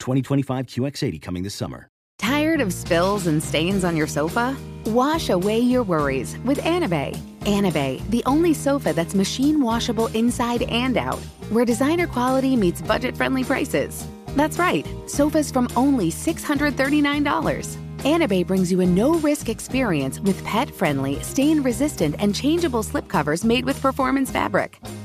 2025 QX80 coming this summer. Tired of spills and stains on your sofa? Wash away your worries with Anabei. Anabei, the only sofa that's machine washable inside and out, where designer quality meets budget friendly prices. That's right, sofas from only $639. Anabay brings you a no risk experience with pet friendly, stain resistant, and changeable slipcovers made with performance fabric,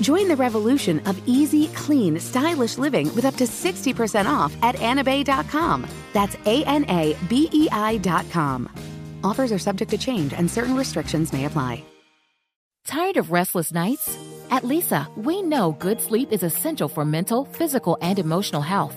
Join the revolution of easy, clean, stylish living with up to 60% off at anabei.com. That's A N A B E I.com. Offers are subject to change and certain restrictions may apply. Tired of restless nights? At Leesa, we know good sleep is essential for mental, physical, and emotional health.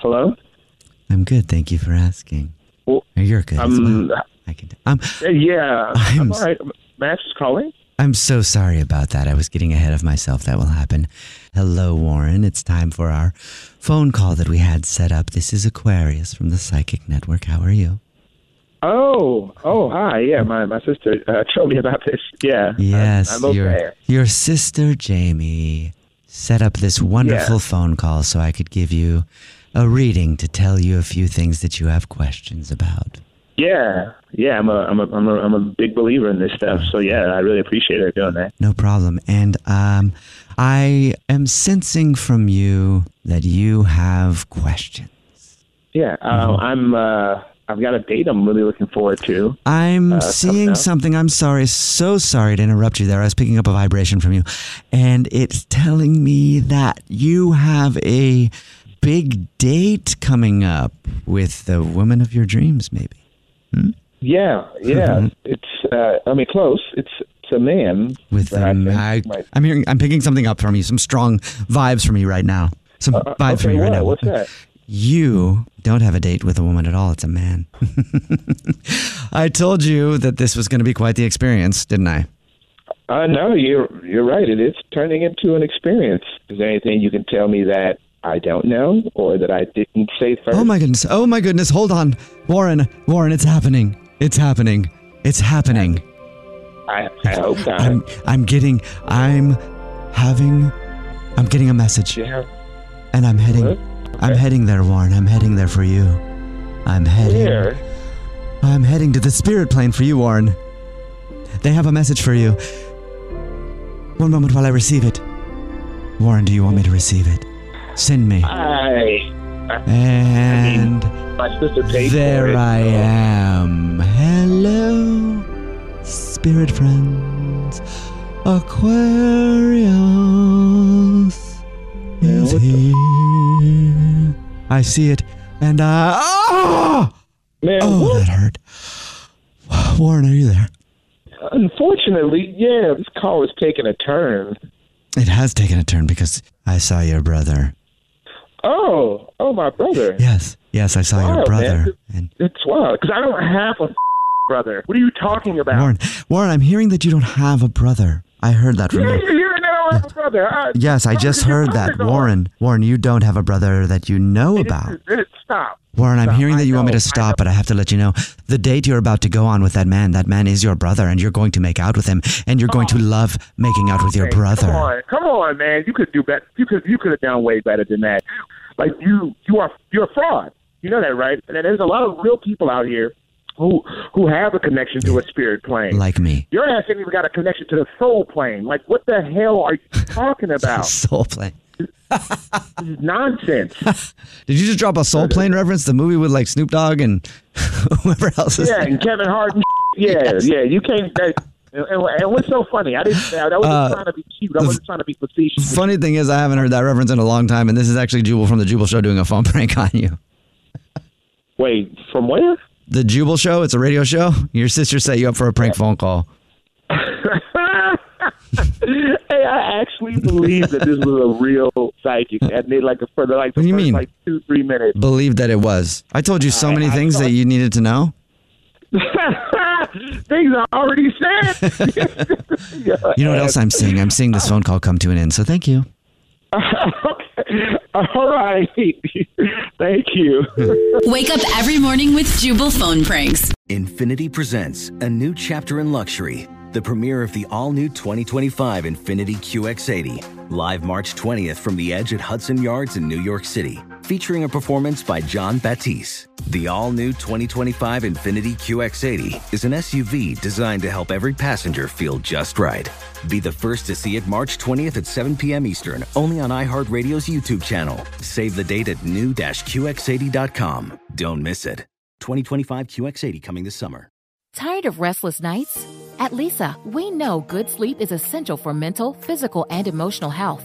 Hello? I'm good. Thank you for asking. Well, You're good. um, well. I can. I'm. yeah, I'm I'm all right. Max is calling? I'm so sorry about that. I was getting ahead of myself. That will happen. Hello, Warren. It's time for our phone call that we had set up. This is Aquarius from the Psychic Network. How are you? Oh, oh, hi. Yeah, my, my sister uh, told me about this. Yeah. I'm- Yes, I'm, okay. your your sister Jamie set up this wonderful Yeah. phone call so I could give you a reading to tell you a few things that you have questions about. Yeah, yeah. I'm a, I'm a, I'm a, I'm a big believer in this stuff. So yeah, I really appreciate it doing that. No problem. And um, I am sensing from you that you have questions. Yeah, Mm-hmm. um, I'm. Uh, I've got a date I'm really looking forward to. I'm Uh, seeing something. I'm sorry, so sorry to interrupt you there. I was picking up a vibration from you, and it's telling me that you have a big date coming up with the woman of your dreams, maybe. Yeah, yeah. Mm-hmm. it's. Uh, I mean, close. It's. It's a man. With but I, I am hearing. I'm picking something up from you. Some strong vibes from you right now. Some Uh, vibes okay, from you right what? now. What's that? You don't have a date with a woman at all. It's a man. I told you that this was going to be quite the experience, didn't I? Uh, no, you're you're right. It is turning into an experience. Is there anything you can tell me that I don't know or that I didn't say first? Oh my goodness. Oh my goodness. Hold on. Warren, Warren, it's happening. It's happening. It's happening. I, I hope not. I'm I'm getting I'm having I'm getting a message. Yeah. And I'm heading What? I'm heading there, Warren. I'm heading there for you. I'm heading Where? I'm heading to the spirit plane for you, Warren. They have a message for you. One moment while I receive it. Warren, do you want me to receive it? Send me. I. And paid for there it. I so- am. Hello, spirit friends. Aquarius I see it, and I. Oh, Man, oh what? that hurt. Warren, are you there? Unfortunately, yeah, this call is taking a turn. It has taken a turn because I saw your brother. Oh, oh, my brother. Yes, yes, I saw your brother. man. And It's wild because I don't have a brother. What are you talking about? Warren, Warren, I'm hearing that you don't have a brother. I heard that from you. You're hearing that don't have a brother. I, Yes, I just heard that, Warren. Warren, you don't have a brother that you know about. Stop. Warren, I'm Stop. hearing that I you want me to stop, know. but I have to let you know the date you're about to go on with that man, that man is your brother, and you're going to make out with him, and you're going to love making out with your Hey, Come brother. on, come on, man. You could do better. You could you could have done way better than that. Like you you are you're a fraud. You know that, right? And there's a lot of real people out here who who have a connection to a spirit plane. Like me. Your ass ain't even got a connection to the soul plane. Like what the hell are you talking about? Soul Plane. nonsense. Did you just drop a Soul Plane reference? The movie with like Snoop Dogg and whoever else is Yeah, and Kevin Hart. And yeah, yeah. You can't. That, and what's so funny? I didn't. I wasn't Uh, trying to be cute. I wasn't trying to be facetious. Funny thing is, I haven't heard that reference in a long time, and this is actually Jubal from the Jubal Show doing a phone prank on you. Wait, from where? The Jubal Show, it's a radio show. Your sister set you up for a prank phone call. hey, I actually believe that this was a real psychic. And they like a for the like What do you first, mean? like two three minutes. Believe that it was. I told you so I- many I things thought- that you needed to know. Things I already said. You know what else I'm seeing? I'm seeing this phone call come to an end. So thank you. okay. All right. Thank you. Wake up every morning with Jubal phone pranks. Infiniti presents a new chapter in luxury, the premiere of the all new 2025 Infiniti QX80, live March 20th from the edge at Hudson Yards in New York City, featuring a performance by Jon Batiste. The all new 2025 Infiniti QX80 is an SUV designed to help every passenger feel just right. Be the first to see it March 20th at 7 p.m. Eastern, only on iHeartRadio's YouTube channel. Save the date at new-QX80.com. Don't miss it. 2025 QX80 coming this summer. Tired of restless nights? At Leesa, we know good sleep is essential for mental, physical, and emotional health.